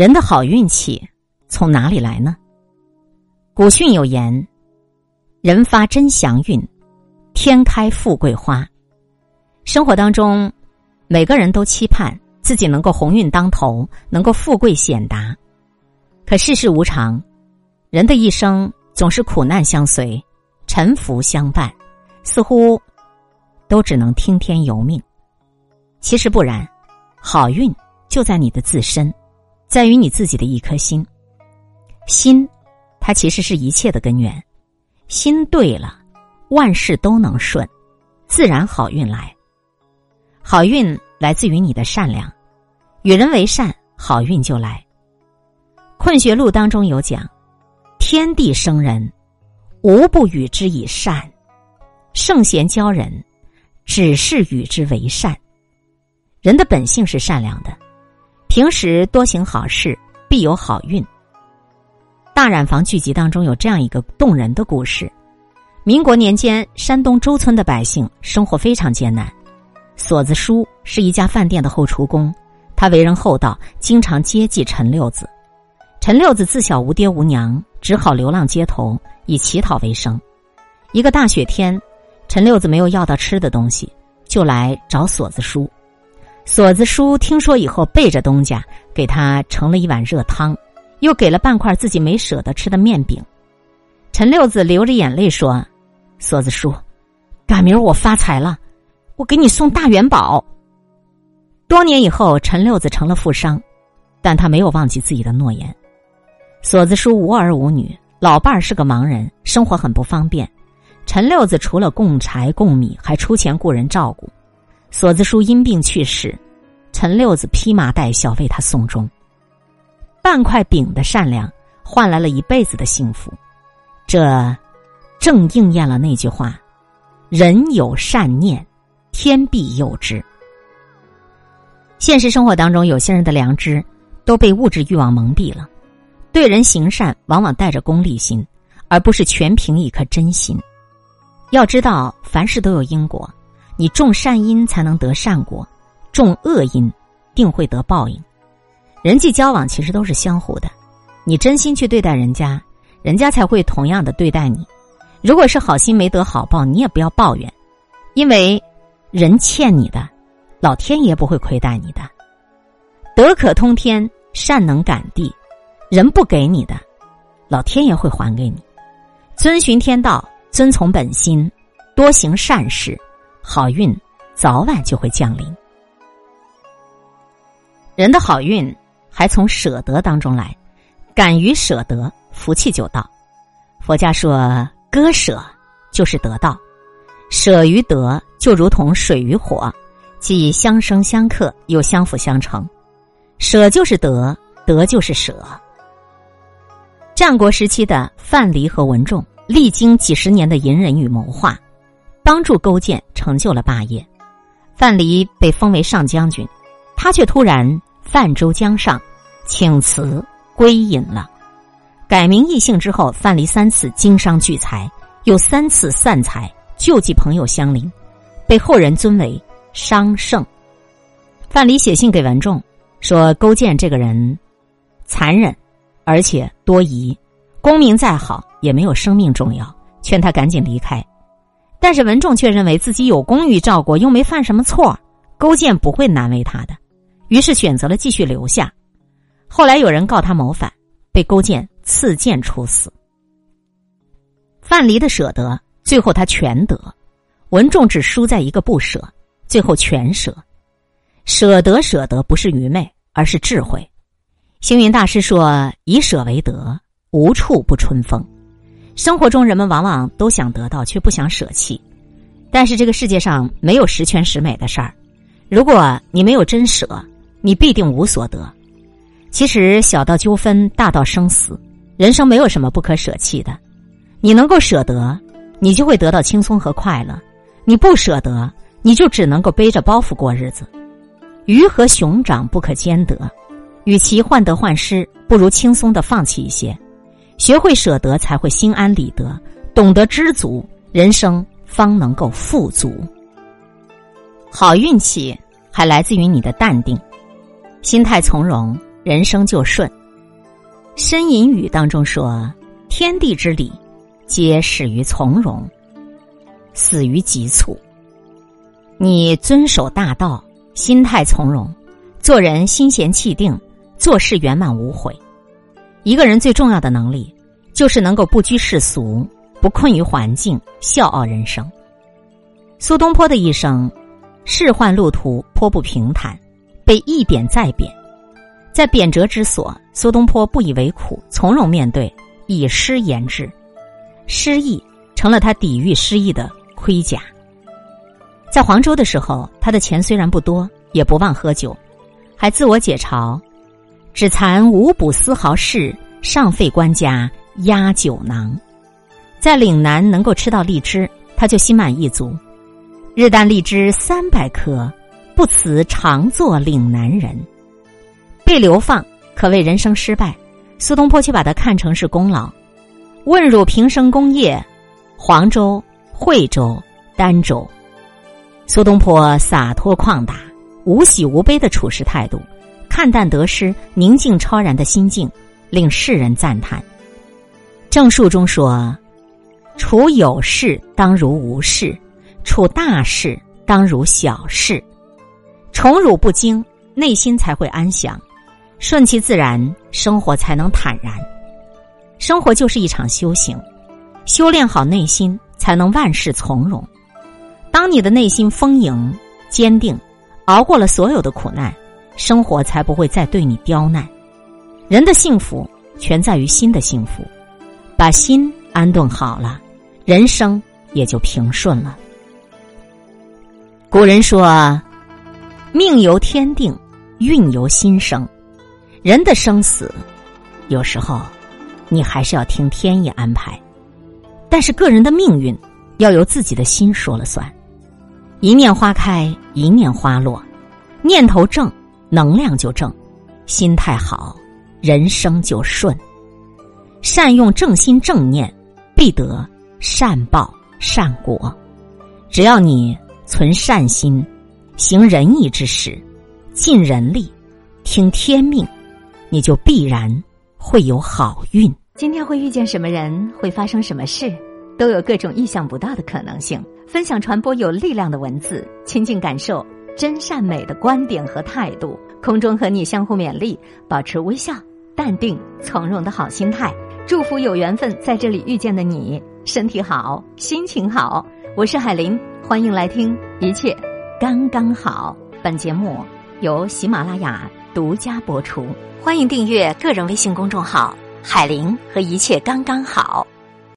人的好运气从哪里来呢？古训有言：“人发真祥运，天开富贵花。”生活当中，每个人都期盼自己能够鸿运当头，能够富贵显达。可世事无常，人的一生总是苦难相随，沉浮相伴，似乎都只能听天由命。其实不然，好运就在你的自身。在于你自己的一颗心，心，它其实是一切的根源。心对了，万事都能顺，自然好运来。好运来自于你的善良，与人为善，好运就来。困学录当中有讲：天地生人，无不与之以善；圣贤教人，只是与之为善。人的本性是善良的。平时多行好事，必有好运。大染坊剧集当中有这样一个动人的故事：民国年间，山东周村的百姓生活非常艰难。锁子叔是一家饭店的后厨工，他为人厚道，经常接济陈六子。陈六子自小无爹无娘，只好流浪街头，以乞讨为生。一个大雪天，陈六子没有要到吃的东西，就来找锁子叔。锁子叔听说以后，背着东家给他盛了一碗热汤，又给了半块自己没舍得吃的面饼。陈六子流着眼泪说：“锁子叔，赶明儿我发财了，我给你送大元宝。”多年以后，陈六子成了富商，但他没有忘记自己的诺言。锁子叔无儿无女，老伴儿是个盲人，生活很不方便。陈六子除了供柴供米，还出钱雇人照顾。锁子叔因病去世，陈六子披麻戴孝为他送终。半块饼的善良换来了一辈子的幸福，这正应验了那句话：“人有善念，天必佑之。”现实生活当中，有些人的良知都被物质欲望蒙蔽了，对人行善往往带着功利心，而不是全凭一颗真心。要知道，凡事都有因果。你种善因才能得善果，种恶因定会得报应。人际交往其实都是相互的，你真心去对待人家，人家才会同样的对待你。如果是好心没得好报，你也不要抱怨，因为人欠你的，老天爷不会亏待你的。德可通天，善能感地，人不给你的，老天爷会还给你。遵循天道，遵从本心，多行善事。好运早晚就会降临。人的好运还从舍得当中来，敢于舍得，福气就到。佛家说，割舍就是得到，舍与得就如同水与火，既相生相克，又相辅相成。舍就是得，得就是舍。战国时期的范蠡和文仲，历经几十年的隐忍与谋划。帮助勾践成就了霸业，范蠡被封为上将军，他却突然泛舟江上，请辞归隐了。改名易姓之后，范蠡三次经商聚财，又三次散财救济朋友乡邻，被后人尊为商圣。范蠡写信给文仲说：“勾践这个人残忍，而且多疑，功名再好也没有生命重要，劝他赶紧离开。”但是文仲却认为自己有功于赵国，又没犯什么错，勾践不会难为他的，于是选择了继续留下。后来有人告他谋反，被勾践赐剑处死。范蠡的舍得，最后他全得；文仲只输在一个不舍，最后全舍。舍得舍得不是愚昧，而是智慧。星云大师说：“以舍为得，无处不春风。”生活中，人们往往都想得到，却不想舍弃。但是，这个世界上没有十全十美的事儿。如果你没有真舍，你必定无所得。其实，小到纠纷，大到生死，人生没有什么不可舍弃的。你能够舍得，你就会得到轻松和快乐；你不舍得，你就只能够背着包袱过日子。鱼和熊掌不可兼得，与其患得患失，不如轻松的放弃一些。学会舍得，才会心安理得；懂得知足，人生方能够富足。好运气还来自于你的淡定，心态从容，人生就顺。申隐语当中说：“天地之理，皆始于从容，死于急促。”你遵守大道，心态从容，做人心闲气定，做事圆满无悔。一个人最重要的能力，就是能够不拘世俗，不困于环境，笑傲人生。苏东坡的一生，仕宦路途颇不平坦，被一贬再贬，在贬谪之所，苏东坡不以为苦，从容面对，以诗言志，诗意成了他抵御失意的盔甲。在黄州的时候，他的钱虽然不多，也不忘喝酒，还自我解嘲：“只惭无补丝毫事，尚费官家压酒囊。”在岭南能够吃到荔枝，他就心满意足。日啖荔枝三百颗，不辞常作岭南人。被流放可谓人生失败，苏东坡却把它看成是功劳。问汝平生功业，黄州、惠州、儋州。苏东坡洒脱旷达、无喜无悲的处事态度，看淡得失、宁静超然的心境，令世人赞叹。正述中说：“处有事当如无事，处大事当如小事。宠辱不惊，内心才会安详；顺其自然，生活才能坦然。生活就是一场修行，修炼好内心，才能万事从容。”当你的内心丰盈、坚定，熬过了所有的苦难，生活才不会再对你刁难。人的幸福全在于心的幸福，把心安顿好了，人生也就平顺了。古人说：“命由天定，运由心生。”人的生死，有时候你还是要听天意安排，但是个人的命运要由自己的心说了算。一念花开，一念花落，念头正，能量就正，心态好，人生就顺。善用正心正念，必得善报善果。只要你存善心，行仁义之事，尽人力，听天命，你就必然会有好运。今天会遇见什么人，会发生什么事，都有各种意想不到的可能性。分享传播有力量的文字，亲近感受真善美的观点和态度。空中和你相互勉励，保持微笑、淡定、从容的好心态。祝福有缘分在这里遇见的你，身体好，心情好。我是海林，欢迎来听，一切刚刚好。本节目由喜马拉雅独家播出，欢迎订阅个人微信公众号“海林”和“一切刚刚好”。